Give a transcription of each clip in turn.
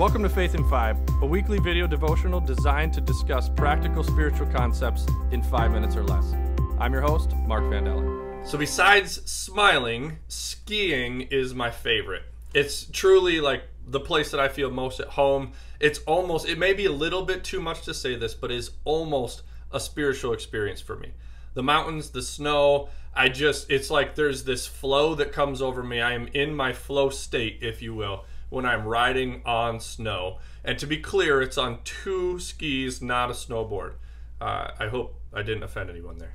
Welcome to Faith in Five, a weekly video devotional designed to discuss practical spiritual concepts in five minutes or less. I'm your host, Mark Vandella. So, besides smiling, skiing is my favorite. It's truly like the place that I feel most at home. It's almost, it may be a little bit too much to say this, but is almost a spiritual experience for me. The mountains, the snow, I just, it's like there's this flow that comes over me. I am in my flow state, if you will when I'm riding on snow. And to be clear, it's on two skis, not a snowboard. Uh, I hope I didn't offend anyone there.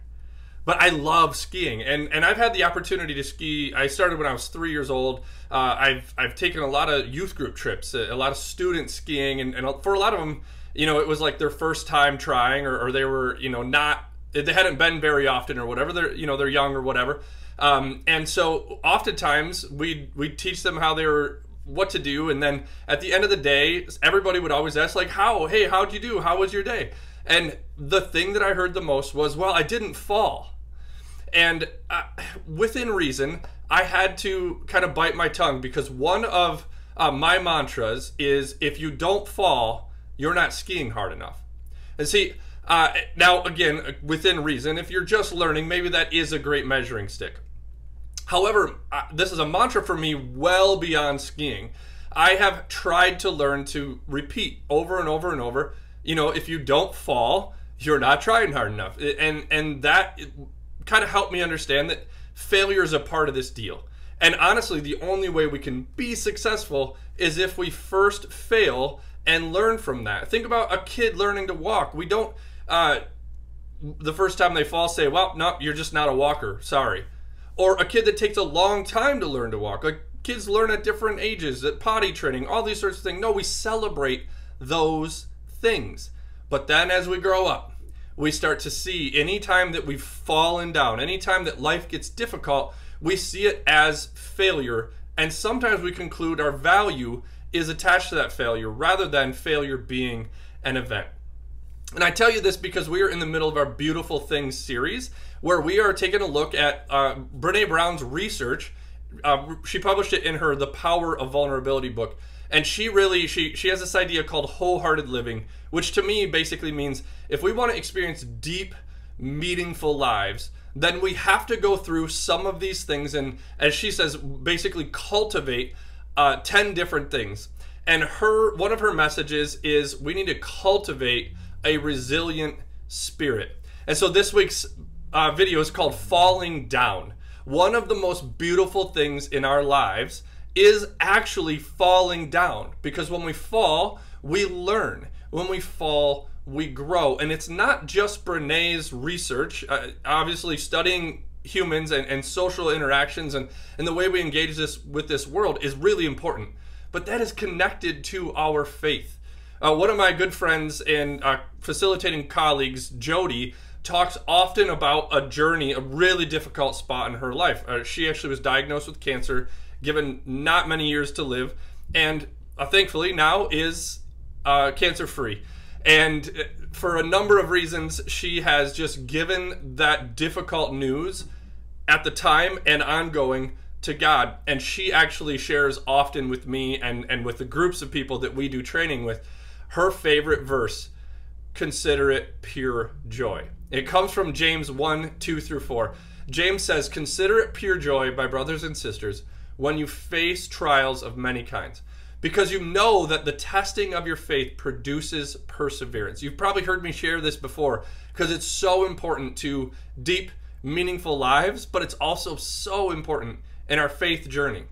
But I love skiing, and, and I've had the opportunity to ski. I started when I was three years old. Uh, I've I've taken a lot of youth group trips, a, a lot of student skiing, and, and for a lot of them, you know, it was like their first time trying, or, or they were, you know, not they hadn't been very often, or whatever. They're you know they're young or whatever. Um, and so oftentimes we we teach them how they were what to do and then at the end of the day everybody would always ask like how? Hey how'd you do? How was your day? And the thing that i heard the most was well i didn't fall. And uh, within reason i had to kind of bite my tongue because one of uh, my mantras is if you don't fall you're not skiing hard enough. And see uh, now again within reason if you're just learning maybe that is a great measuring stick However, this is a mantra for me well beyond skiing. I have tried to learn to repeat over and over and over. You know, if you don't fall, you're not trying hard enough. And and that kind of helped me understand that failure is a part of this deal. And honestly, the only way we can be successful is if we first fail and learn from that. Think about a kid learning to walk. We don't uh, the first time they fall say, "Well, no, you're just not a walker. Sorry." Or a kid that takes a long time to learn to walk. Like kids learn at different ages, at potty training, all these sorts of things. No, we celebrate those things. But then as we grow up, we start to see anytime that we've fallen down, anytime that life gets difficult, we see it as failure. And sometimes we conclude our value is attached to that failure rather than failure being an event. And I tell you this because we are in the middle of our Beautiful Things series, where we are taking a look at uh, Brene Brown's research. Uh, she published it in her The Power of Vulnerability book. And she really she she has this idea called wholehearted living, which to me basically means if we want to experience deep, meaningful lives, then we have to go through some of these things and as she says, basically cultivate uh, 10 different things. And her one of her messages is we need to cultivate a resilient spirit. And so this week's uh, video is called Falling Down. One of the most beautiful things in our lives is actually falling down because when we fall, we learn. When we fall, we grow. And it's not just Brene's research, uh, obviously, studying humans and, and social interactions and, and the way we engage this with this world is really important. But that is connected to our faith. Uh, one of my good friends and uh, facilitating colleagues, Jody, talks often about a journey, a really difficult spot in her life. Uh, she actually was diagnosed with cancer, given not many years to live, and uh, thankfully now is uh, cancer free. And uh, for a number of reasons, she has just given that difficult news at the time and ongoing to God. And she actually shares often with me and, and with the groups of people that we do training with her favorite verse consider it pure joy. It comes from James 1 2 through 4. James says, Consider it pure joy, my brothers and sisters, when you face trials of many kinds, because you know that the testing of your faith produces perseverance. You've probably heard me share this before because it's so important to deep, meaningful lives, but it's also so important in our faith journey.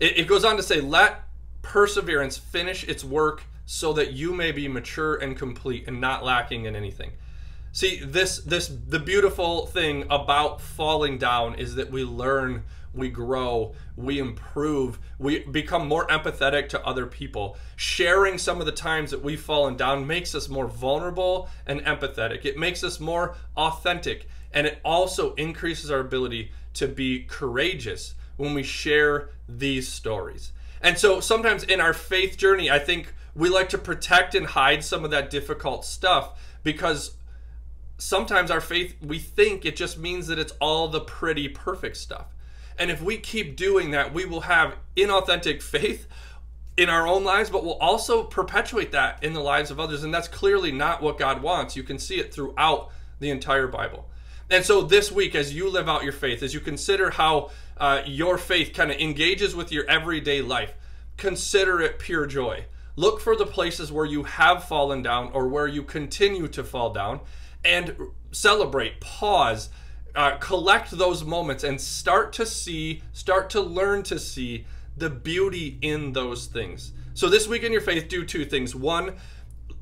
It, it goes on to say, Let perseverance finish its work so that you may be mature and complete and not lacking in anything. See, this this the beautiful thing about falling down is that we learn, we grow, we improve, we become more empathetic to other people. Sharing some of the times that we've fallen down makes us more vulnerable and empathetic. It makes us more authentic, and it also increases our ability to be courageous when we share these stories. And so sometimes in our faith journey, I think we like to protect and hide some of that difficult stuff because sometimes our faith, we think it just means that it's all the pretty, perfect stuff. And if we keep doing that, we will have inauthentic faith in our own lives, but we'll also perpetuate that in the lives of others. And that's clearly not what God wants. You can see it throughout the entire Bible. And so this week, as you live out your faith, as you consider how uh, your faith kind of engages with your everyday life, consider it pure joy. Look for the places where you have fallen down or where you continue to fall down and celebrate, pause, uh, collect those moments and start to see, start to learn to see the beauty in those things. So this week in your faith, do two things. One,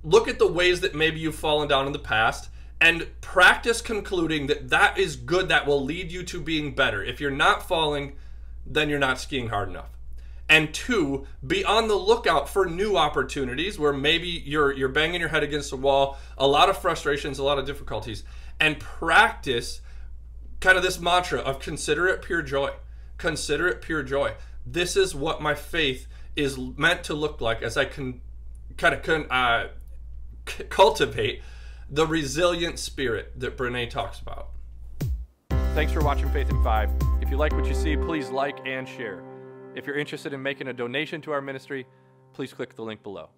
look at the ways that maybe you've fallen down in the past and practice concluding that that is good that will lead you to being better. If you're not falling, then you're not skiing hard enough. And two, be on the lookout for new opportunities where maybe you're you're banging your head against the wall, a lot of frustrations, a lot of difficulties, and practice kind of this mantra of consider it pure joy. Consider it pure joy this is what my faith is meant to look like as I can kind of can, uh, cultivate the resilient spirit that Brene talks about. Thanks for watching Faith in Five. If you like what you see, please like and share. If you're interested in making a donation to our ministry, please click the link below.